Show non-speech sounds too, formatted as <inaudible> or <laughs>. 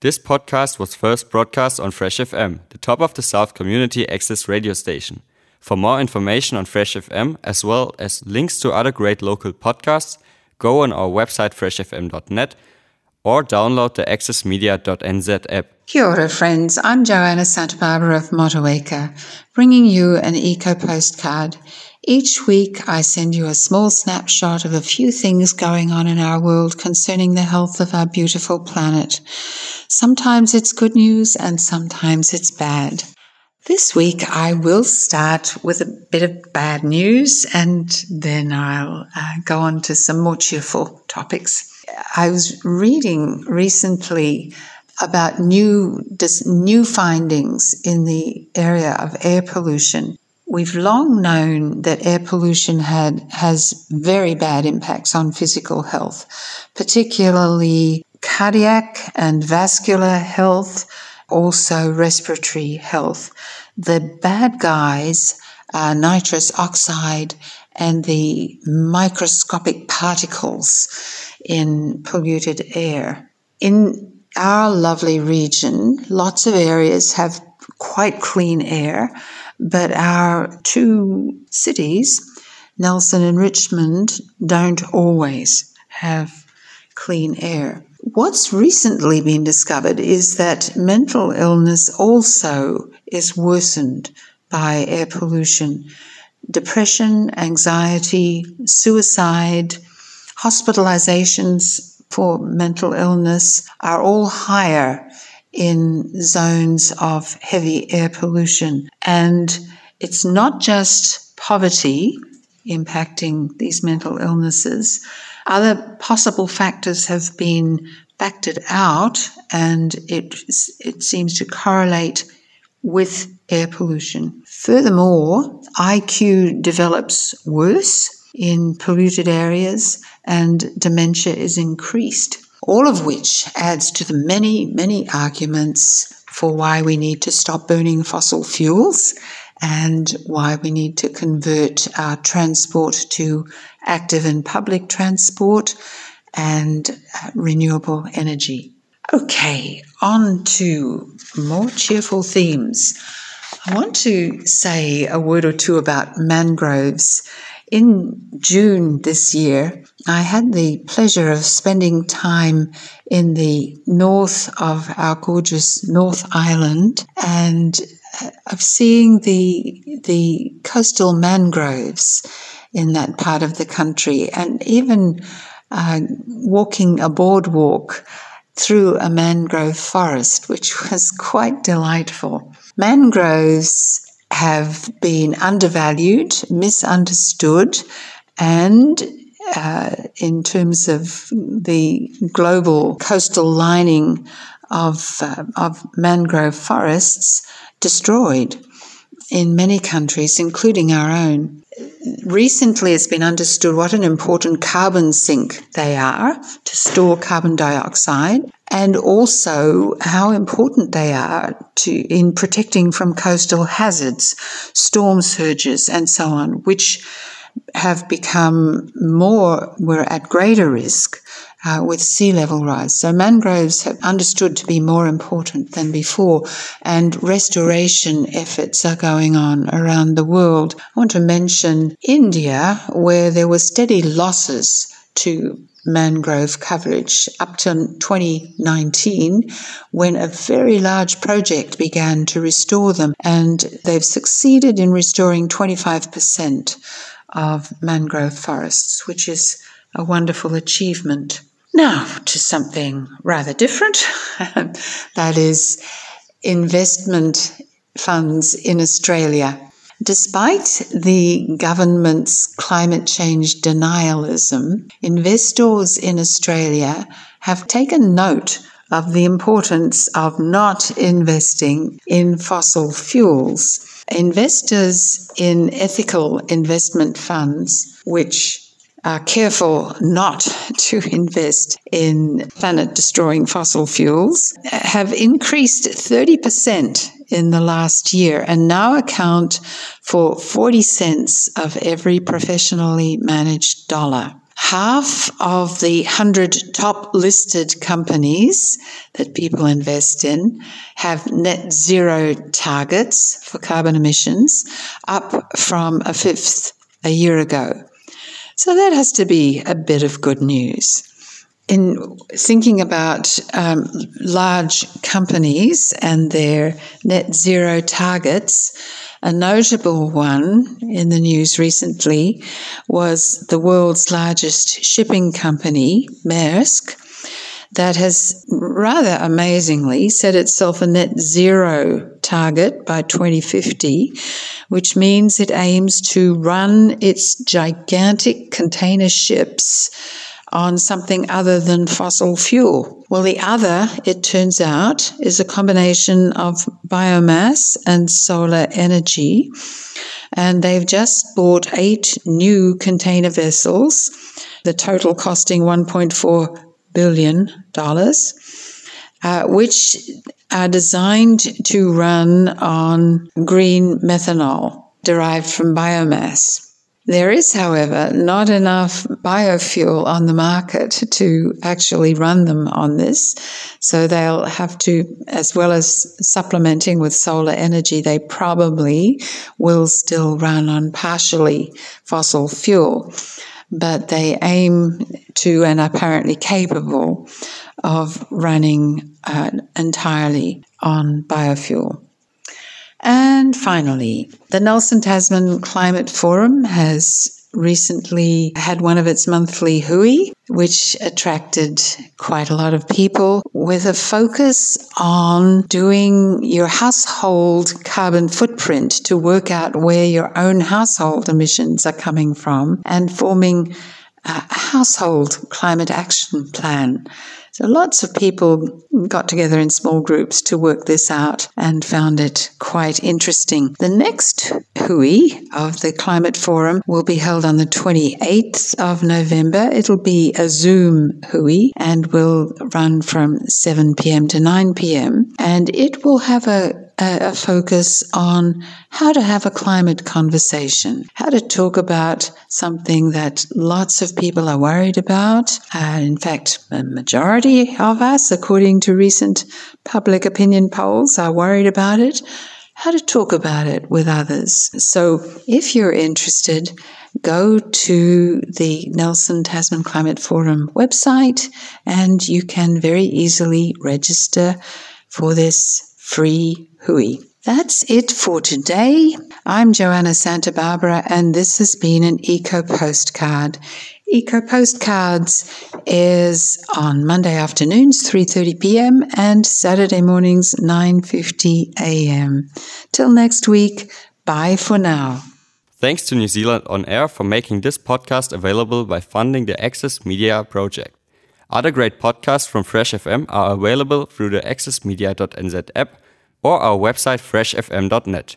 This podcast was first broadcast on Fresh FM, the top of the South community access radio station. For more information on Fresh FM, as well as links to other great local podcasts, go on our website freshfm.net or download the accessmedia.nz app. Kia ora, friends. I'm Joanna Santa Barbara of Motueka, bringing you an eco postcard. Each week, I send you a small snapshot of a few things going on in our world concerning the health of our beautiful planet. Sometimes it's good news and sometimes it's bad. This week, I will start with a bit of bad news and then I'll uh, go on to some more cheerful topics. I was reading recently about new, new findings in the area of air pollution. We've long known that air pollution had, has very bad impacts on physical health, particularly cardiac and vascular health, also respiratory health. The bad guys are nitrous oxide and the microscopic particles in polluted air. In our lovely region, lots of areas have quite clean air, but our two cities, Nelson and Richmond, don't always have clean air. What's recently been discovered is that mental illness also is worsened by air pollution. Depression, anxiety, suicide, hospitalizations for mental illness are all higher in zones of heavy air pollution. And it's not just poverty impacting these mental illnesses. Other possible factors have been factored out, and it, it seems to correlate with air pollution. Furthermore, IQ develops worse in polluted areas and dementia is increased. All of which adds to the many, many arguments for why we need to stop burning fossil fuels and why we need to convert our transport to active and public transport and uh, renewable energy. Okay, on to more cheerful themes. I want to say a word or two about mangroves. In June this year, I had the pleasure of spending time in the north of our gorgeous North Island and uh, of seeing the the coastal mangroves in that part of the country, and even uh, walking a boardwalk through a mangrove forest, which <laughs> was quite delightful. Mangroves have been undervalued, misunderstood, and uh, in terms of the global coastal lining of, uh, of mangrove forests, destroyed in many countries, including our own. Recently, it's been understood what an important carbon sink they are to store carbon dioxide and also how important they are to in protecting from coastal hazards, storm surges, and so on, which have become more, we're at greater risk uh, with sea level rise. So mangroves have understood to be more important than before, and restoration efforts are going on around the world. I want to mention India, where there were steady losses to mangrove coverage up to 2019 when a very large project began to restore them and they've succeeded in restoring 25% of mangrove forests which is a wonderful achievement now to something rather different <laughs> that is investment funds in Australia Despite the government's climate change denialism, investors in Australia have taken note of the importance of not investing in fossil fuels. Investors in ethical investment funds, which are careful not to <laughs> invest in planet destroying fossil fuels, have increased 30% in the last year and now account for 40 cents of every professionally managed dollar. half of the 100 top listed companies that people invest in have net zero targets for carbon emissions, up from a fifth a year ago. So that has to be a bit of good news. In thinking about um, large companies and their net zero targets, a notable one in the news recently was the world's largest shipping company, Maersk, that has rather amazingly set itself a net zero target by 2050, which means it aims to run its gigantic container ships on something other than fossil fuel. Well, the other, it turns out, is a combination of biomass and solar energy. And they've just bought eight new container vessels, the total costing $1.4 billion, uh, which are designed to run on green methanol derived from biomass. There is, however, not enough biofuel on the market to actually run them on this. So they'll have to, as well as supplementing with solar energy, they probably will still run on partially fossil fuel. But they aim to and are apparently capable of running uh, entirely on biofuel. And finally, the Nelson Tasman Climate Forum has recently had one of its monthly hui, which attracted quite a lot of people with a focus on doing your household carbon footprint to work out where your own household emissions are coming from and forming a household climate action plan so lots of people got together in small groups to work this out and found it quite interesting. The next hui of the Climate Forum will be held on the 28th of November. It'll be a Zoom hui and will run from 7 p.m. to 9 p.m. And it will have a a, focus on how to have a climate conversation, how to talk about something that lots of people are worried about. Uh, in fact, a majority of us, according to recent public opinion polls, are worried about it. How to talk about it with others. So, if you're interested, go to the Nelson Tasman Climate Forum website and you can very easily register for this free hui. That's it for today. I'm Joanna Santa Barbara, and this has been an Eco Postcard. Eco Postcards is on Monday afternoons 3:30 p.m. and Saturday mornings 9:50 a.m. Till next week, bye for now. Thanks to New Zealand On Air for making this podcast available by funding the Access Media project. Other great podcasts from Fresh FM are available through the accessmedia.nz app or our website freshfm.net.